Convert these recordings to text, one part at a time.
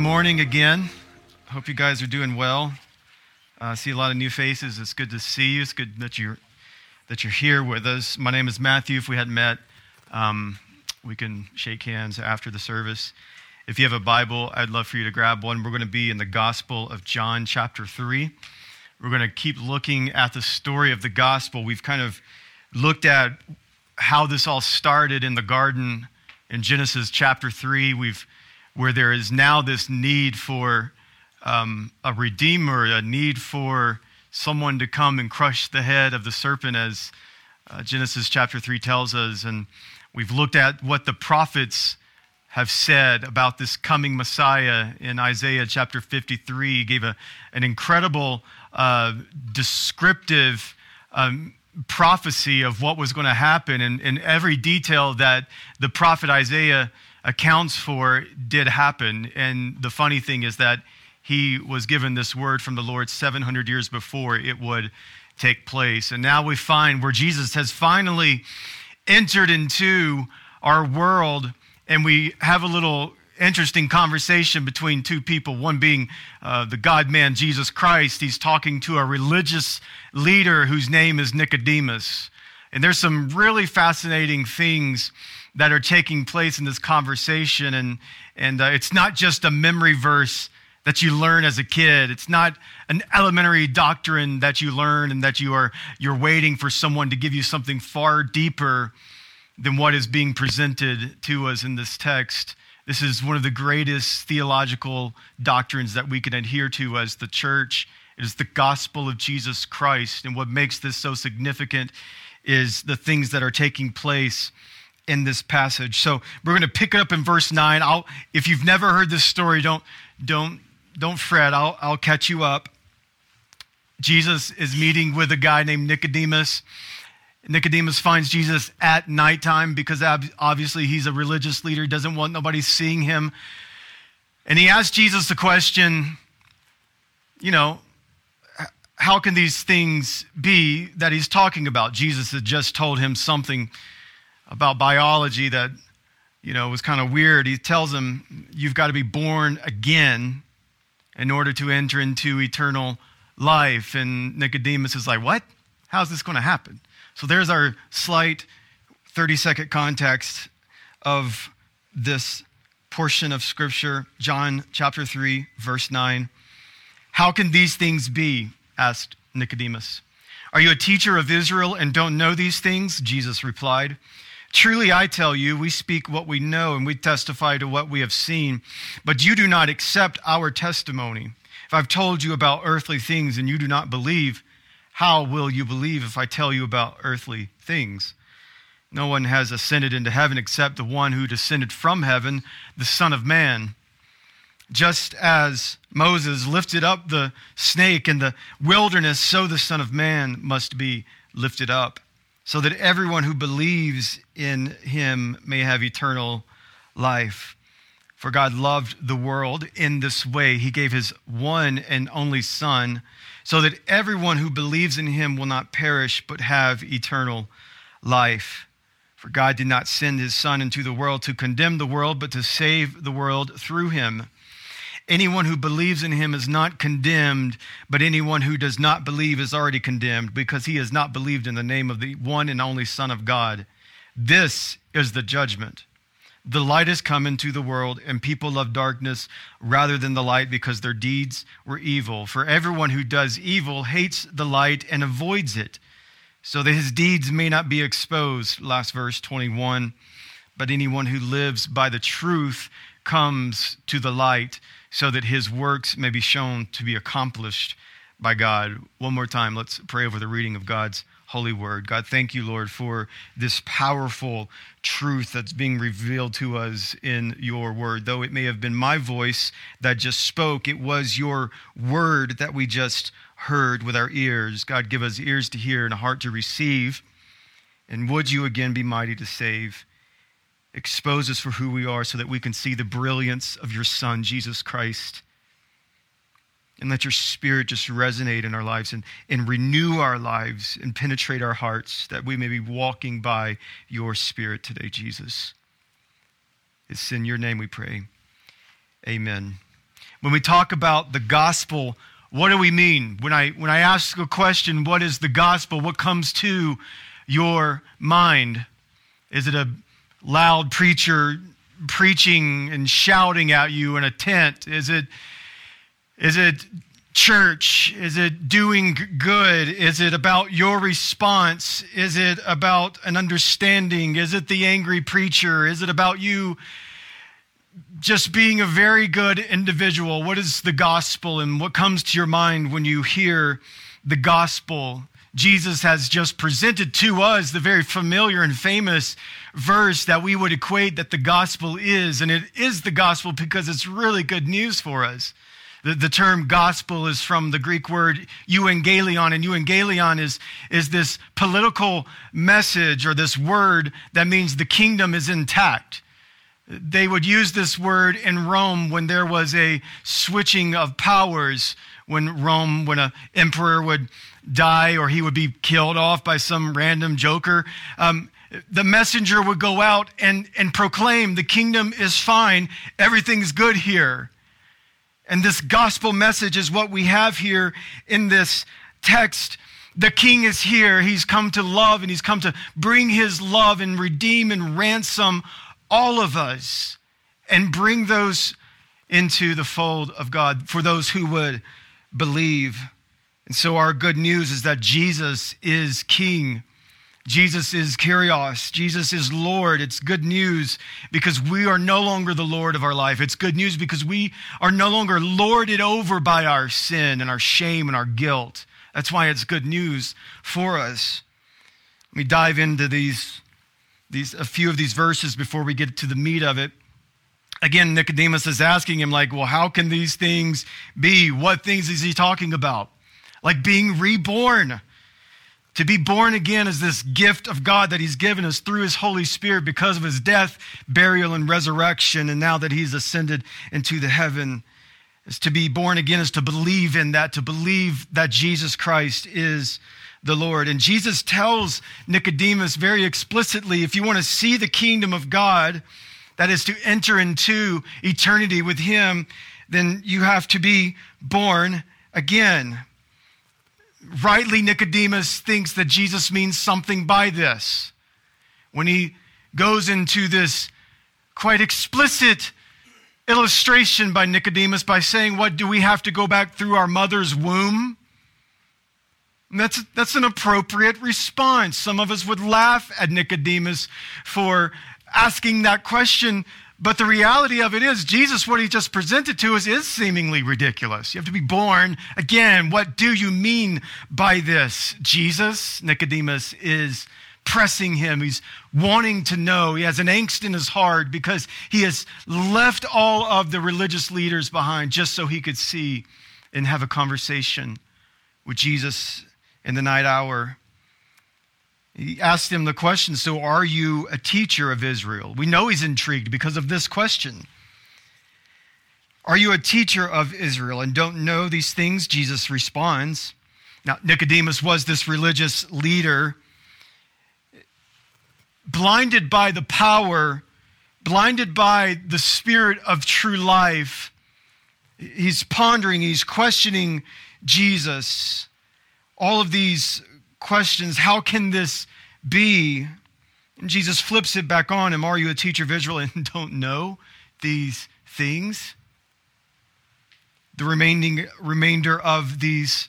morning again. Hope you guys are doing well. Uh, I see a lot of new faces. It's good to see you. It's good that you're that you're here with us. My name is Matthew. If we hadn't met, um, we can shake hands after the service. If you have a Bible, I'd love for you to grab one. We're going to be in the Gospel of John, chapter three. We're going to keep looking at the story of the gospel. We've kind of looked at how this all started in the garden in Genesis chapter 3. We've where there is now this need for um, a redeemer, a need for someone to come and crush the head of the serpent, as uh, Genesis chapter 3 tells us. And we've looked at what the prophets have said about this coming Messiah in Isaiah chapter 53. He gave a, an incredible uh, descriptive um, prophecy of what was going to happen, and, and every detail that the prophet Isaiah accounts for did happen. And the funny thing is that he was given this word from the Lord 700 years before it would take place. And now we find where Jesus has finally entered into our world, and we have a little interesting conversation between two people, one being uh, the God man, Jesus Christ. He's talking to a religious leader whose name is Nicodemus. And there's some really fascinating things that are taking place in this conversation. And, and uh, it's not just a memory verse that you learn as a kid. It's not an elementary doctrine that you learn and that you are you're waiting for someone to give you something far deeper than what is being presented to us in this text. This is one of the greatest theological doctrines that we can adhere to as the church. It is the gospel of Jesus Christ. And what makes this so significant is the things that are taking place in this passage. So we're going to pick it up in verse 9. I'll, if you've never heard this story, don't, don't, don't fret. I'll, I'll catch you up. Jesus is meeting with a guy named Nicodemus. Nicodemus finds Jesus at nighttime because obviously he's a religious leader, doesn't want nobody seeing him. And he asks Jesus the question, you know, how can these things be that he's talking about? Jesus had just told him something about biology that, you know, was kind of weird. He tells him, You've got to be born again in order to enter into eternal life. And Nicodemus is like, What? How's this going to happen? So there's our slight 30 second context of this portion of Scripture, John chapter 3, verse 9. How can these things be? asked Nicodemus. Are you a teacher of Israel and don't know these things? Jesus replied. Truly, I tell you, we speak what we know and we testify to what we have seen, but you do not accept our testimony. If I've told you about earthly things and you do not believe, how will you believe if I tell you about earthly things? No one has ascended into heaven except the one who descended from heaven, the Son of Man. Just as Moses lifted up the snake in the wilderness, so the Son of Man must be lifted up so that everyone who believes in him may have eternal life. For God loved the world in this way. He gave his one and only Son, so that everyone who believes in him will not perish, but have eternal life. For God did not send his Son into the world to condemn the world, but to save the world through him. Anyone who believes in him is not condemned, but anyone who does not believe is already condemned because he has not believed in the name of the one and only Son of God. This is the judgment. The light has come into the world, and people love darkness rather than the light because their deeds were evil. For everyone who does evil hates the light and avoids it, so that his deeds may not be exposed. Last verse 21. But anyone who lives by the truth comes to the light so that his works may be shown to be accomplished by God. One more time, let's pray over the reading of God's holy word. God, thank you, Lord, for this powerful truth that's being revealed to us in your word. Though it may have been my voice that just spoke, it was your word that we just heard with our ears. God, give us ears to hear and a heart to receive. And would you again be mighty to save? Expose us for who we are so that we can see the brilliance of your Son, Jesus Christ. And let your spirit just resonate in our lives and, and renew our lives and penetrate our hearts that we may be walking by your spirit today, Jesus. It's in your name we pray. Amen. when we talk about the gospel, what do we mean? When I, when I ask a question, what is the gospel? What comes to your mind? Is it a loud preacher preaching and shouting at you in a tent? Is it, is it church? Is it doing good? Is it about your response? Is it about an understanding? Is it the angry preacher? Is it about you just being a very good individual? What is the gospel and what comes to your mind when you hear the gospel? Jesus has just presented to us the very familiar and famous verse that we would equate that the gospel is. And it is the gospel because it's really good news for us. The, the term gospel is from the Greek word euangelion, and euangelion is, is this political message or this word that means the kingdom is intact. They would use this word in Rome when there was a switching of powers, when Rome, when an emperor would die or he would be killed off by some random joker. Um, the messenger would go out and, and proclaim, The kingdom is fine, everything's good here. And this gospel message is what we have here in this text. The king is here. He's come to love and he's come to bring his love and redeem and ransom all of us and bring those into the fold of God for those who would believe. And so, our good news is that Jesus is king. Jesus is Kyrios. Jesus is Lord. It's good news because we are no longer the Lord of our life. It's good news because we are no longer lorded over by our sin and our shame and our guilt. That's why it's good news for us. Let me dive into these, these a few of these verses before we get to the meat of it. Again, Nicodemus is asking him, like, well, how can these things be? What things is he talking about? Like being reborn to be born again is this gift of God that He's given us through His Holy Spirit because of His death, burial, and resurrection. And now that He's ascended into the heaven, is to be born again is to believe in that, to believe that Jesus Christ is the Lord. And Jesus tells Nicodemus very explicitly if you want to see the kingdom of God, that is to enter into eternity with Him, then you have to be born again rightly, Nicodemus thinks that Jesus means something by this. When he goes into this quite explicit illustration by Nicodemus by saying, What do we have to go back through our mother's womb? That's, that's an appropriate response. Some of us would laugh at Nicodemus for asking that question, but the reality of it is, Jesus, what he just presented to us, is seemingly ridiculous. You have to be born again. What do you mean by this? Jesus, Nicodemus, is pressing him. He's wanting to know. He has an angst in his heart because he has left all of the religious leaders behind just so he could see and have a conversation with Jesus in the night hour. He asked him the question So, are you a teacher of Israel? We know he's intrigued because of this question. Are you a teacher of Israel and don't know these things? Jesus responds. Now, Nicodemus was this religious leader, blinded by the power, blinded by the spirit of true life. He's pondering, he's questioning Jesus. All of these questions how can this be? And Jesus flips it back on him Are you a teacher of Israel and don't know these things? The remaining remainder of these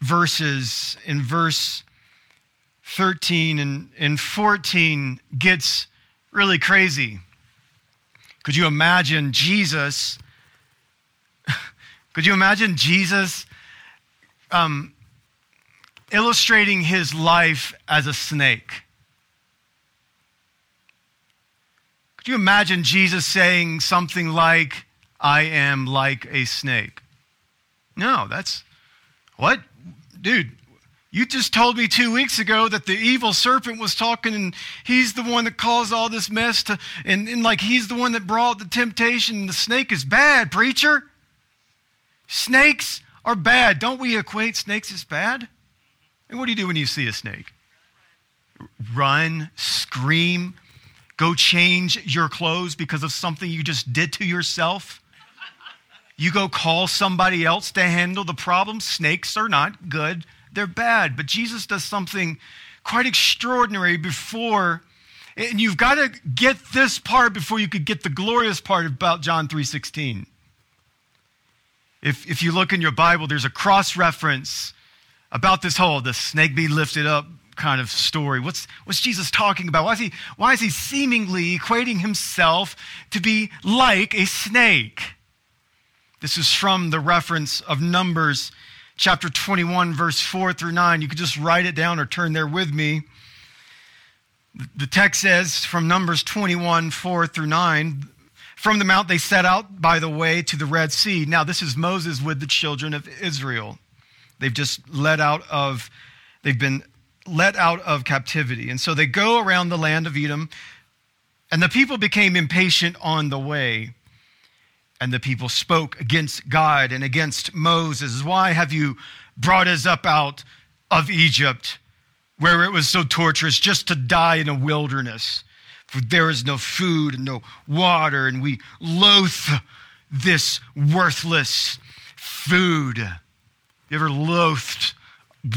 verses in verse 13 and, and 14 gets really crazy. Could you imagine Jesus? Could you imagine Jesus um, illustrating his life as a snake. Could you imagine Jesus saying something like, I am like a snake? No, that's what? Dude, you just told me two weeks ago that the evil serpent was talking and he's the one that caused all this mess to, and, and like he's the one that brought the temptation. The snake is bad, preacher. Snakes are bad. Don't we equate snakes as bad? And what do you do when you see a snake? Run, scream, go change your clothes because of something you just did to yourself. You go call somebody else to handle the problem. Snakes are not good, they're bad. But Jesus does something quite extraordinary before and you've got to get this part before you could get the glorious part about John 3:16. If, if you look in your Bible, there's a cross reference about this whole the snake be lifted up kind of story. What's, what's Jesus talking about? Why is, he, why is he seemingly equating himself to be like a snake? This is from the reference of Numbers chapter 21, verse 4 through 9. You could just write it down or turn there with me. The text says from Numbers 21, 4 through 9, from the mount they set out by the way to the Red Sea. Now, this is Moses with the children of Israel. They've just let out of, they've been let out of captivity. And so they go around the land of Edom, and the people became impatient on the way. And the people spoke against God and against Moses. Why have you brought us up out of Egypt, where it was so torturous, just to die in a wilderness? For there is no food and no water, and we loathe this worthless food. You ever loathed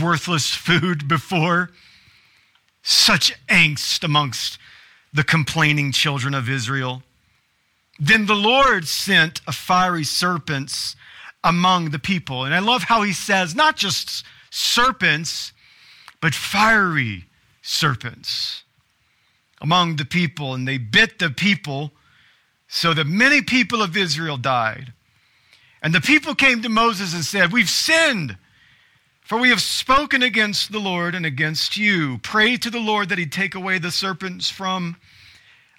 worthless food before? Such angst amongst the complaining children of Israel. Then the Lord sent a fiery serpents among the people. And I love how he says, not just serpents, but fiery serpents among the people. And they bit the people so that many people of Israel died. And the people came to Moses and said, We've sinned, for we have spoken against the Lord and against you. Pray to the Lord that he take away the serpents from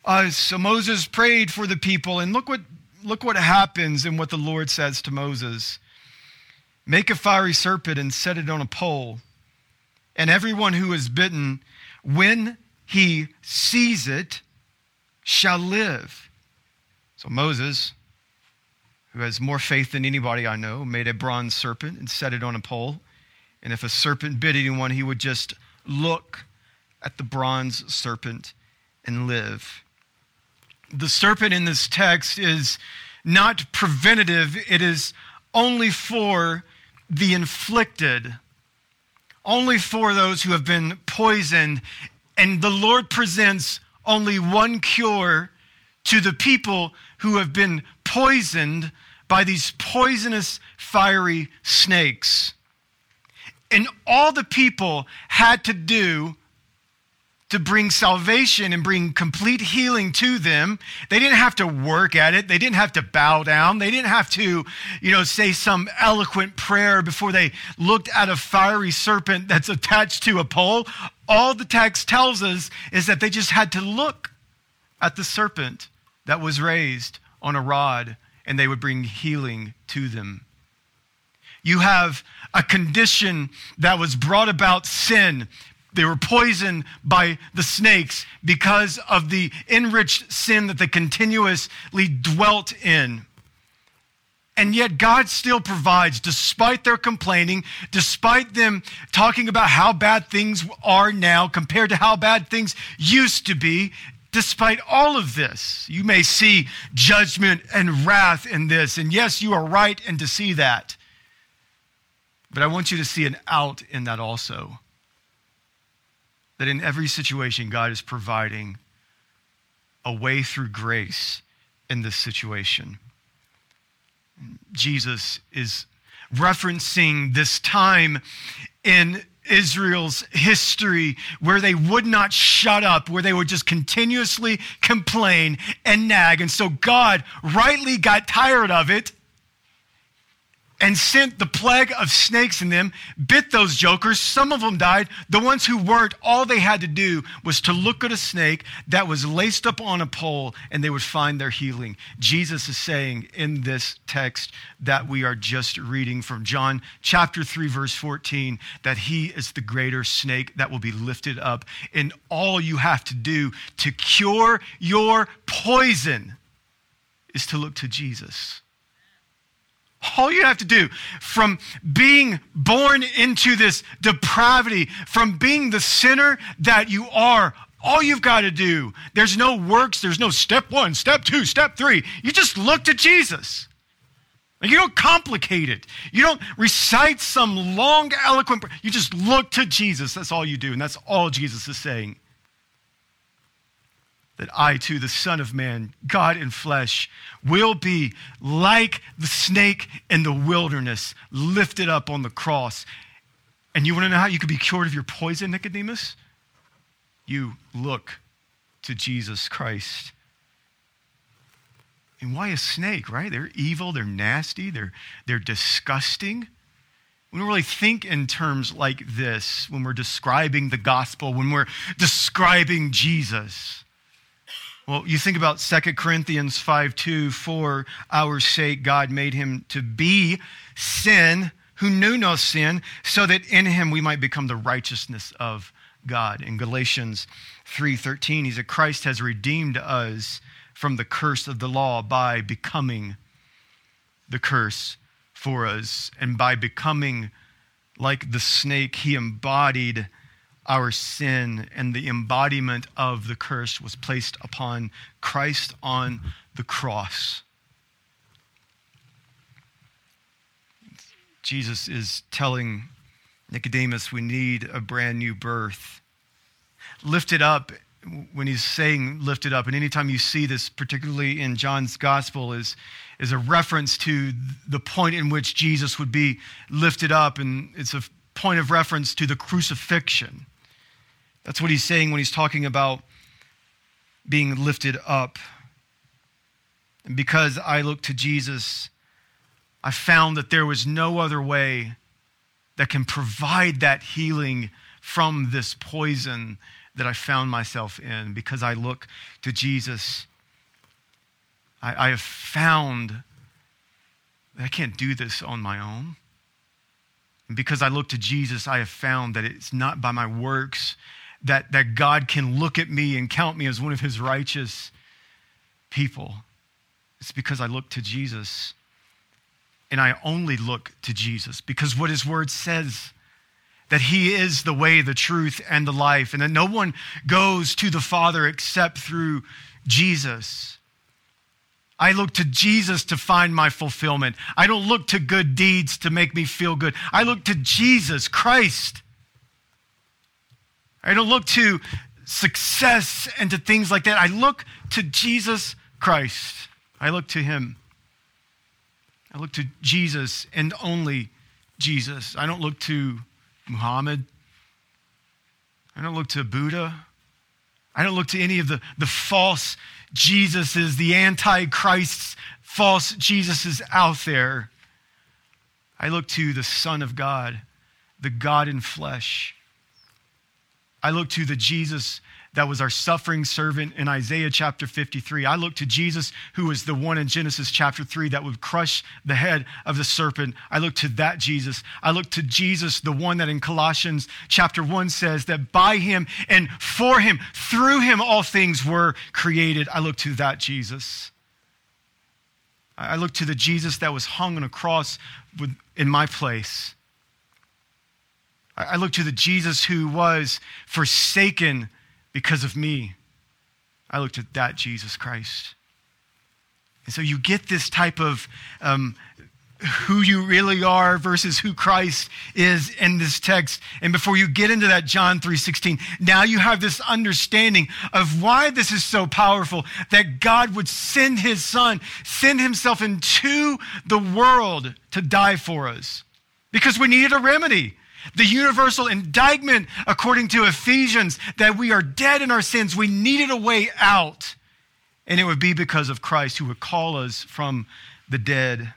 us. So Moses prayed for the people, and look what, look what happens and what the Lord says to Moses Make a fiery serpent and set it on a pole, and everyone who is bitten, when he sees it, shall live. So Moses who has more faith than anybody I know, made a bronze serpent and set it on a pole. And if a serpent bit anyone, he would just look at the bronze serpent and live. The serpent in this text is not preventative, it is only for the inflicted, only for those who have been poisoned. And the Lord presents only one cure to the people who have been poisoned by these poisonous, fiery snakes. And all the people had to do to bring salvation and bring complete healing to them. They didn't have to work at it. They didn't have to bow down. They didn't have to, you know, say some eloquent prayer before they looked at a fiery serpent that's attached to a pole. All the text tells us is that they just had to look at the serpent that was raised on a rod and they would bring healing to them. You have a condition that was brought about sin. They were poisoned by the snakes because of the enriched sin that they continuously dwelt in. And yet, God still provides, despite their complaining, despite them talking about how bad things are now compared to how bad things used to be. Despite all of this, you may see judgment and wrath in this. And yes, you are right and to see that. But I want you to see an out in that also. That in every situation, God is providing a way through grace in this situation. Jesus is referencing this time in Israel's history where they would not shut up, where they would just continuously complain and nag. And so God rightly got tired of it and sent the plague of snakes in them, bit those jokers. Some of them died. The ones who weren't, all they had to do was to look at a snake that was laced up on a pole and they would find their healing. Jesus is saying in this text that we are just reading from John chapter 3, verse 14, that he is the greater snake that will be lifted up. And all you have to do to cure your poison is to look to Jesus. All you have to do from being born into this depravity, from being the sinner that you are, all you've got to do, there's no works, there's no step one, step two, step three. You just look to Jesus. you don't complicate it. You don't recite some long, eloquent. You just look to Jesus. That's all you do. And that's all Jesus is saying. That I, too, the Son of Man, God in flesh, will be like the snake in the wilderness, lifted up on the cross. And you want to know how you could be cured of your poison, Nicodemus? You look to Jesus Christ. And why a snake, right? They're evil, they're nasty, they're, they're disgusting. We don't really think in terms like this when we're describing the gospel, when we're describing Jesus. Well, you think about 2 Corinthians 5 2, for our sake, God made him to be sin who knew no sin, so that in him we might become the righteousness of God. In Galatians 3:13, he said, Christ has redeemed us from the curse of the law by becoming the curse for us. And by becoming like the snake, he embodied our sin, and the embodiment of the curse was placed upon Christ on the cross. Jesus is telling Nicodemus we need a brand new birth. Lifted up when he's saying lifted up, and anytime you see this, particularly in John's gospel, is, is a reference to the point in which Jesus would be lifted up, and it's a point of reference to the crucifixion. That's what he's saying when he's talking about being lifted up. And because I look to Jesus, I found that there was no other way that can provide that healing from this poison that I found myself in because I look to Jesus. I, I have found that I can't do this on my own. And because I look to Jesus, I have found that it's not by my works that, that God can look at me and count me as one of his righteous people. It's because I look to Jesus. And I only look to Jesus because what his word says that he is the way, the truth, and the life, and that no one goes to the Father except through Jesus. I look to Jesus to find my fulfillment. I don't look to good deeds to make me feel good. I look to Jesus Christ. I don't look to success and to things like that. I look to Jesus Christ. I look to him. I look to Jesus and only Jesus. I don't look to Muhammad. I don't look to Buddha. I don't look to any of the, the false Jesuses, the antichrists, false Jesuses out there. I look to the Son of God, the God in flesh. I look to the Jesus that was our suffering servant in Isaiah chapter 53. I look to Jesus, who was the one in Genesis chapter 3 that would crush the head of the serpent. I look to that Jesus. I look to Jesus, the one that in Colossians chapter 1 says that by him and for him, through him, all things were created. I look to that Jesus. I look to the Jesus that was hung on a cross in my place. I look to the Jesus who was forsaken because of me. I looked at that Jesus Christ. And so you get this type of um, who you really are versus who Christ is in this text. And before you get into that John 3:16, now you have this understanding of why this is so powerful that God would send his son, send himself into the world to die for us. Because we needed a remedy. The universal indictment, according to Ephesians, that we are dead in our sins. We needed a way out. And it would be because of Christ who would call us from the dead.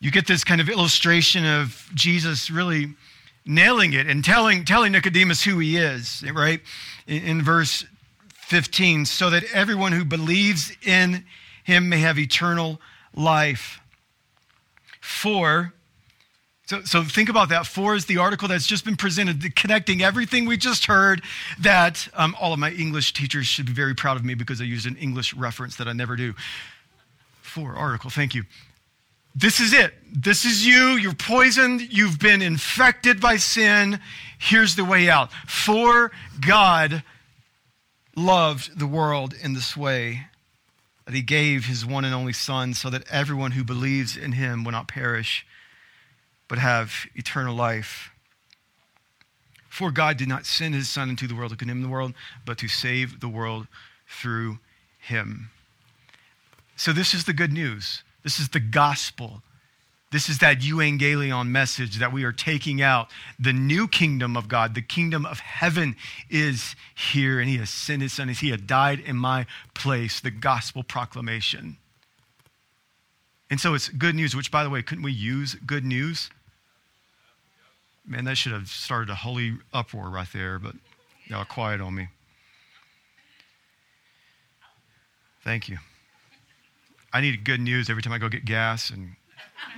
You get this kind of illustration of Jesus really nailing it and telling, telling Nicodemus who he is, right? In, in verse 15, so that everyone who believes in him may have eternal life. For so, so think about that. For is the article that's just been presented, connecting everything we just heard. That um, all of my English teachers should be very proud of me because I used an English reference that I never do. For article, thank you. This is it. This is you. You're poisoned. You've been infected by sin. Here's the way out. For God loved the world in this way that he gave his one and only Son so that everyone who believes in him will not perish, but have eternal life. For God did not send his Son into the world to condemn the world, but to save the world through him. So, this is the good news. This is the gospel. This is that euangelion message that we are taking out. The new kingdom of God, the kingdom of heaven is here, and He has sent His Son as He had died in my place, the gospel proclamation. And so it's good news, which, by the way, couldn't we use good news? Man, that should have started a holy uproar right there, but y'all quiet on me. Thank you. I need good news every time I go get gas and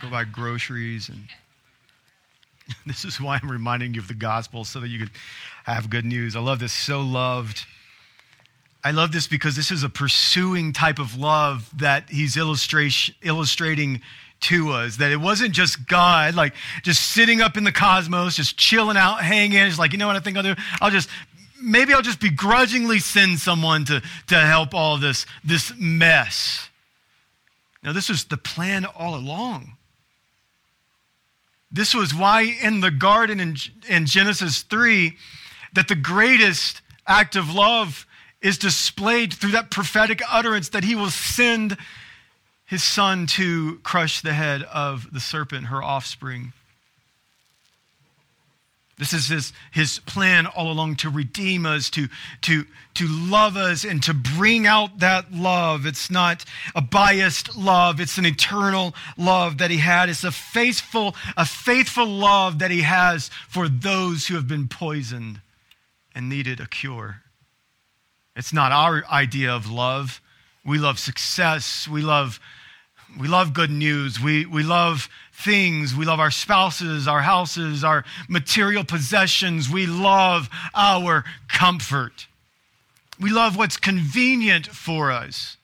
go buy groceries. And this is why I'm reminding you of the gospel so that you could have good news. I love this. So loved. I love this because this is a pursuing type of love that he's illustrating to us. That it wasn't just God, like just sitting up in the cosmos, just chilling out, hanging. It's like, you know what I think I'll do? I'll just maybe I'll just begrudgingly send someone to, to help all this, this mess. Now, this was the plan all along. This was why in the garden in, in Genesis 3 that the greatest act of love is displayed through that prophetic utterance that he will send his son to crush the head of the serpent, her offspring. This is his, his plan all along to redeem us, to, to, to love us, and to bring out that love. It's not a biased love, it's an eternal love that he had. It's a faithful, a faithful love that he has for those who have been poisoned and needed a cure. It's not our idea of love. We love success. We love, we love good news. We, we love things. We love our spouses, our houses, our material possessions. We love our comfort. We love what's convenient for us.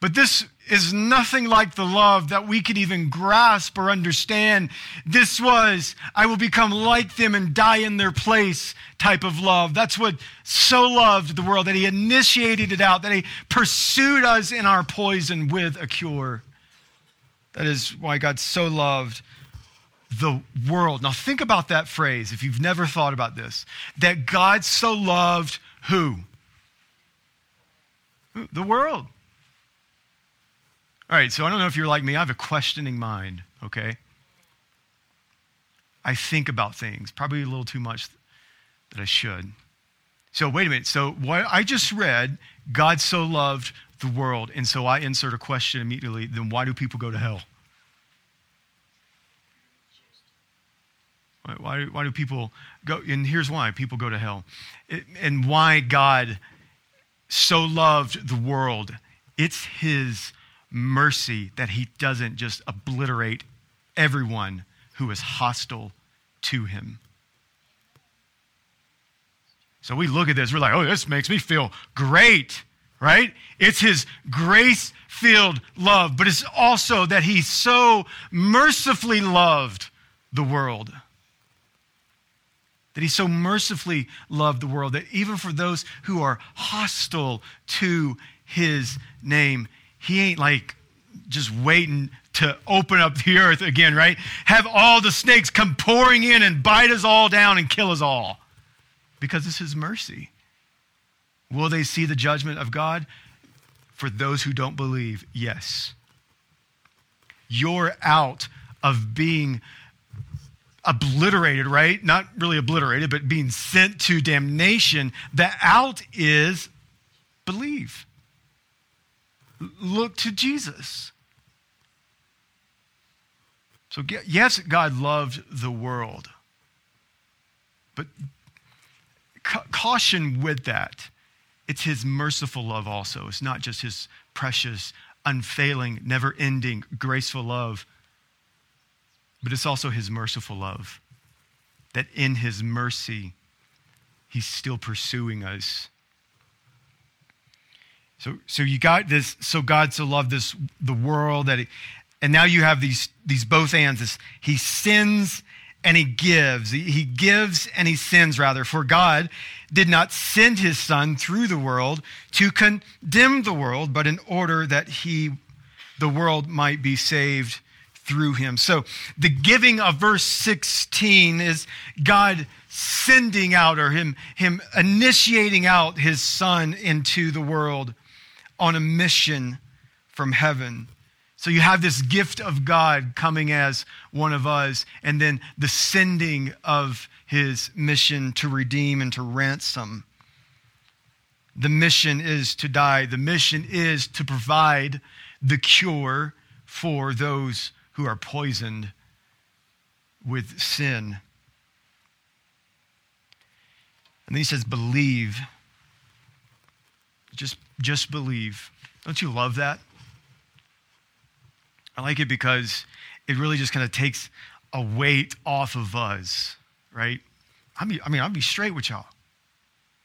But this is nothing like the love that we could even grasp or understand. This was, I will become like them and die in their place type of love. That's what so loved the world, that He initiated it out, that He pursued us in our poison with a cure. That is why God so loved the world. Now, think about that phrase if you've never thought about this. That God so loved who? The world. All right, so I don't know if you're like me. I have a questioning mind, okay? I think about things, probably a little too much that I should. So, wait a minute. So, what I just read, God so loved the world. And so I insert a question immediately then why do people go to hell? Why, why do people go? And here's why people go to hell. It, and why God so loved the world. It's His mercy that He doesn't just obliterate everyone who is hostile to Him. So we look at this, we're like, oh, this makes me feel great right? It's his grace filled love, but it's also that he so mercifully loved the world. That he so mercifully loved the world that even for those who are hostile to his name, he ain't like just waiting to open up the earth again, right? Have all the snakes come pouring in and bite us all down and kill us all. Because it's his mercy. Will they see the judgment of God? For those who don't believe, yes. You're out of being obliterated, right? Not really obliterated, but being sent to damnation. The out is believe. Look to Jesus. So, yes, God loved the world, but caution with that it's his merciful love also. It's not just his precious, unfailing, never ending, graceful love, but it's also his merciful love. That in his mercy, he's still pursuing us. So, so you got this, so God so loved this the world that he, and now you have these these both ands. This, he sends and he gives. He gives and he sends, rather. For God did not send his Son through the world to condemn the world, but in order that he, the world might be saved through him. So the giving of verse 16 is God sending out or him, him initiating out his son into the world on a mission from heaven. So you have this gift of God coming as one of us, and then the sending of his mission to redeem and to ransom. The mission is to die. The mission is to provide the cure for those who are poisoned with sin. And then he says, believe. Just, just believe. Don't you love that? I like it because it really just kind of takes a weight off of us, right? I mean, I mean, I'll be straight with y'all.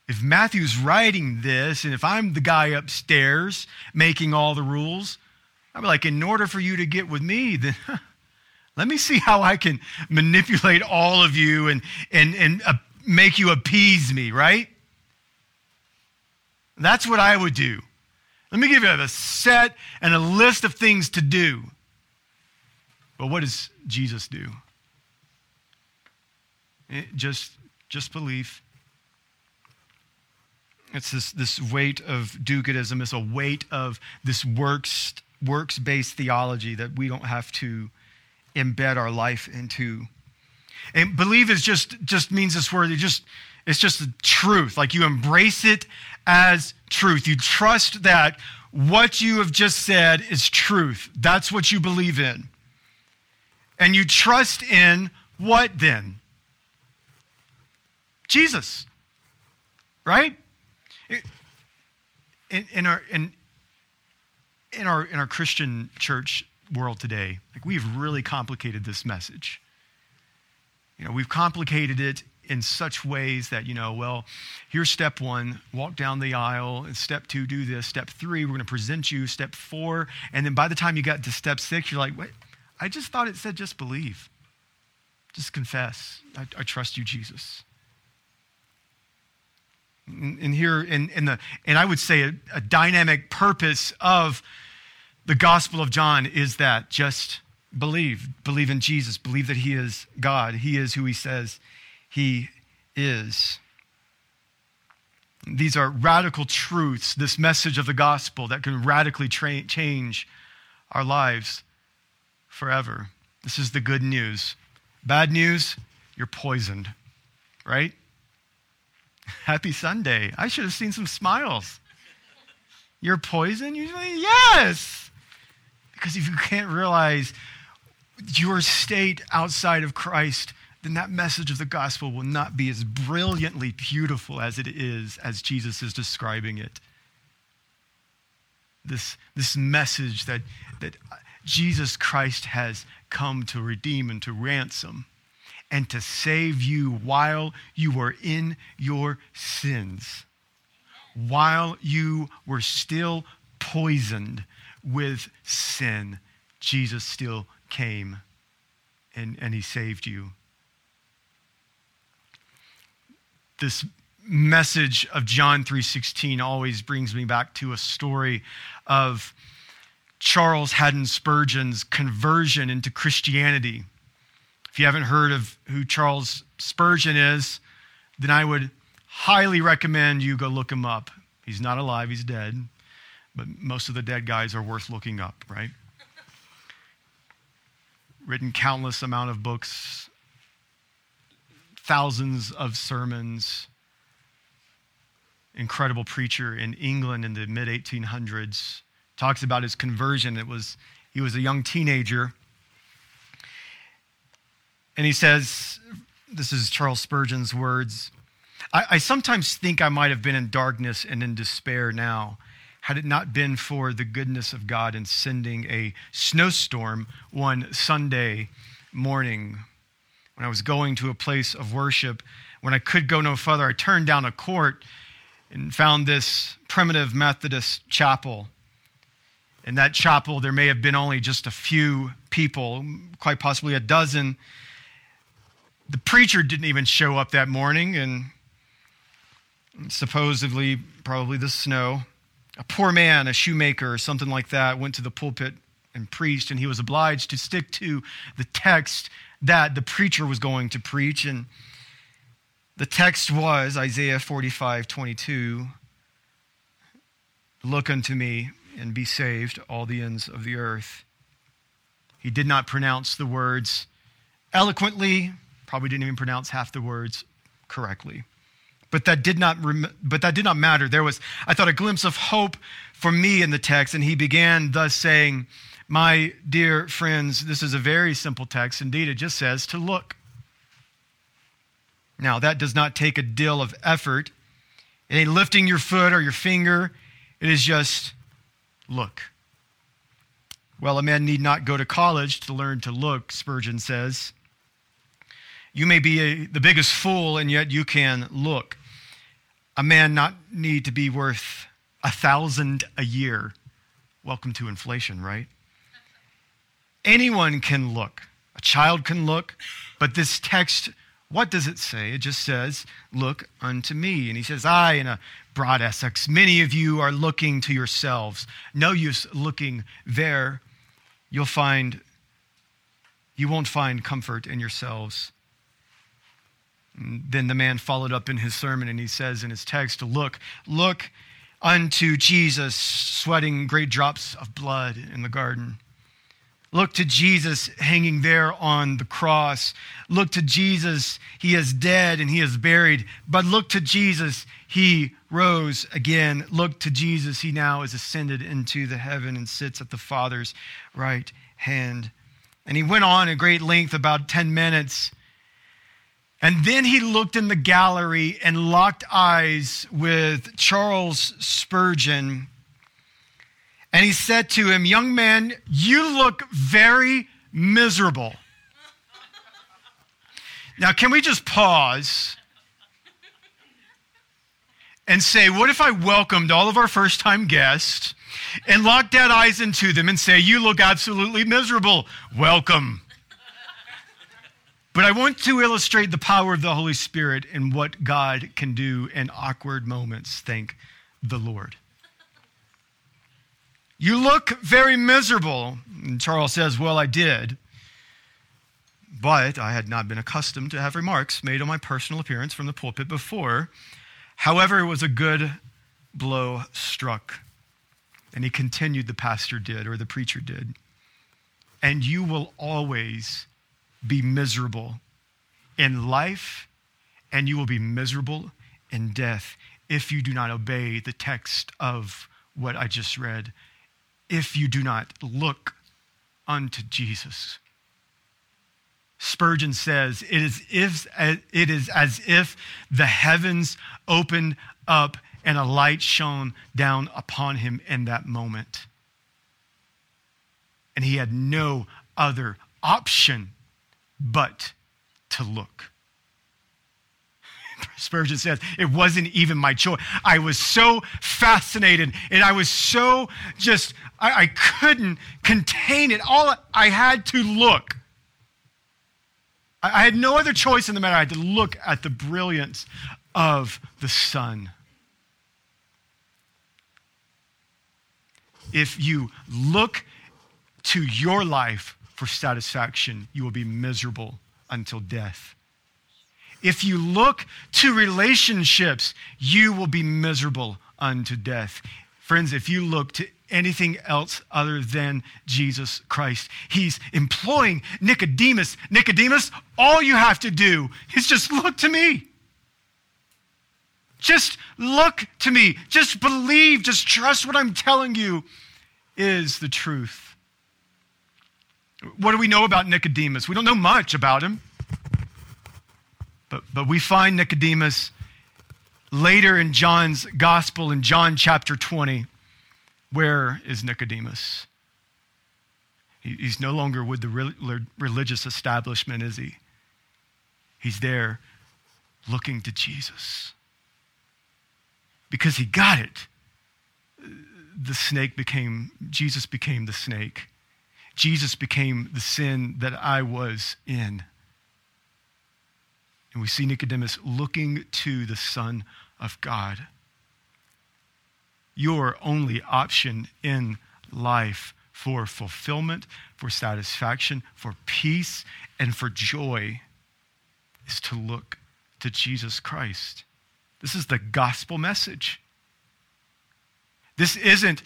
If Matthew's writing this, and if I'm the guy upstairs making all the rules, I'd be like, in order for you to get with me, then let me see how I can manipulate all of you and, and, and uh, make you appease me, right? That's what I would do. Let me give you a set and a list of things to do. But what does Jesus do? It just, just belief. It's this, this weight of do-goodism. It's a weight of this works works based theology that we don't have to embed our life into. And believe is just just means this word. It just it's just the truth. Like you embrace it as truth. You trust that what you have just said is truth. That's what you believe in. And you trust in what then? Jesus. Right? In, in our in in our in our Christian church world today, like we've really complicated this message. You know, we've complicated it in such ways that, you know, well, here's step one, walk down the aisle, and step two, do this. Step three, we're going to present you. Step four, and then by the time you got to step six, you're like, wait, I just thought it said just believe. Just confess. I, I trust you, Jesus. And here, in, in the, and I would say a, a dynamic purpose of the Gospel of John is that just believe. Believe in Jesus. Believe that He is God. He is who He says He is. These are radical truths, this message of the gospel that can radically tra- change our lives forever. This is the good news. Bad news, you're poisoned, right? Happy Sunday. I should have seen some smiles. You're poisoned? Usually, yes. Because if you can't realize your state outside of Christ, then that message of the gospel will not be as brilliantly beautiful as it is as Jesus is describing it. This, this message that, that Jesus Christ has come to redeem and to ransom and to save you while you were in your sins, while you were still poisoned with sin, Jesus still came and, and he saved you. This message of John 3:16 always brings me back to a story of Charles Haddon Spurgeon's conversion into Christianity. If you haven't heard of who Charles Spurgeon is, then I would highly recommend you go look him up. He's not alive, he's dead, but most of the dead guys are worth looking up, right? written countless amount of books, thousands of sermons. Incredible preacher in England in the mid 1800s. Talks about his conversion. It was he was a young teenager, and he says, "This is Charles Spurgeon's words." I, I sometimes think I might have been in darkness and in despair now had it not been for the goodness of God in sending a snowstorm one Sunday morning when I was going to a place of worship. When I could go no further, I turned down a court and found this primitive Methodist chapel. In that chapel, there may have been only just a few people, quite possibly a dozen. the preacher didn't even show up that morning, and supposedly, probably the snow. A poor man, a shoemaker, or something like that, went to the pulpit and preached, and he was obliged to stick to the text that the preacher was going to preach. And the text was Isaiah 45 22. Look unto me and be saved, all the ends of the earth. He did not pronounce the words eloquently, probably didn't even pronounce half the words correctly. But that did not rem- but that did not matter. There was I thought a glimpse of hope for me in the text and he began thus saying, "My dear friends, this is a very simple text. Indeed, it just says to look." Now, that does not take a deal of effort. It ain't lifting your foot or your finger. It is just look. Well, a man need not go to college to learn to look, Spurgeon says. You may be a, the biggest fool, and yet you can look. A man not need to be worth a thousand a year. Welcome to inflation, right? Anyone can look. A child can look, but this text, what does it say? It just says, Look unto me. And he says, I, in a broad Essex, many of you are looking to yourselves. No use looking there. You'll find, you won't find comfort in yourselves. And then the man followed up in his sermon and he says in his text, Look, look unto Jesus sweating great drops of blood in the garden. Look to Jesus hanging there on the cross. Look to Jesus, he is dead and he is buried. But look to Jesus, he rose again. Look to Jesus, he now is ascended into the heaven and sits at the Father's right hand. And he went on at great length, about 10 minutes. And then he looked in the gallery and locked eyes with Charles Spurgeon and he said to him, Young man, you look very miserable. Now, can we just pause and say, what if I welcomed all of our first time guests and locked dead eyes into them and say, You look absolutely miserable. Welcome. But I want to illustrate the power of the Holy Spirit and what God can do in awkward moments. Thank the Lord. You look very miserable. And Charles says, Well, I did. But I had not been accustomed to have remarks made on my personal appearance from the pulpit before. However, it was a good blow struck. And he continued, the pastor did, or the preacher did. And you will always be miserable in life, and you will be miserable in death if you do not obey the text of what I just read if you do not look unto Jesus. Spurgeon says, it is, if, it is as if the heavens opened up and a light shone down upon him in that moment. And he had no other option but to look. Spurgeon says, it wasn't even my choice. I was so fascinated and I was so just, I, I couldn't contain it. All I had to look. I, I had no other choice in the matter. I had to look at the brilliance of the sun. If you look to your life for satisfaction, you will be miserable until death. If you look to relationships, you will be miserable unto death. Friends, if you look to anything else other than Jesus Christ, he's employing Nicodemus. Nicodemus, all you have to do is just look to me. Just look to me. Just believe. Just trust what I'm telling you is the truth. What do we know about Nicodemus? We don't know much about him. But, but we find Nicodemus later in John's gospel in John chapter 20. Where is Nicodemus? He's no longer with the religious establishment, is he? He's there looking to Jesus. Because he got it. The snake became, Jesus became the snake. Jesus became the sin that I was in. And we see Nicodemus looking to the Son of God. Your only option in life for fulfillment, for satisfaction, for peace, and for joy is to look to Jesus Christ. This is the gospel message. This isn't,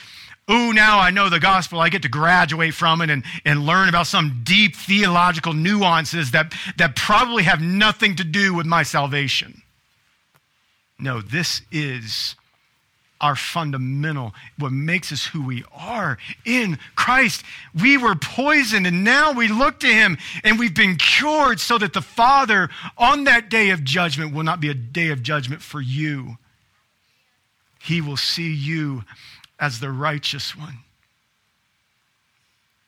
oh, now I know the gospel. I get to graduate from it and, and learn about some deep theological nuances that, that probably have nothing to do with my salvation. No, this is our fundamental, what makes us who we are in Christ. We were poisoned and now we look to him and we've been cured so that the Father on that day of judgment will not be a day of judgment for you. He will see you as the righteous one.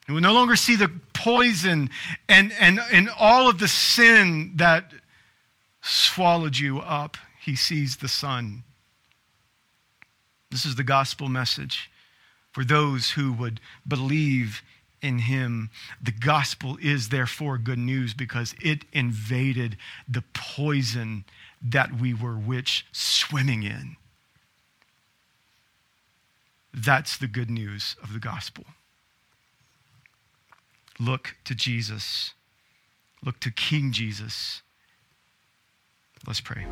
He will no longer see the poison and, and, and all of the sin that swallowed you up. He sees the Son this is the gospel message for those who would believe in him. The gospel is therefore good news because it invaded the poison that we were which swimming in. That's the good news of the gospel. Look to Jesus. Look to King Jesus. Let's pray.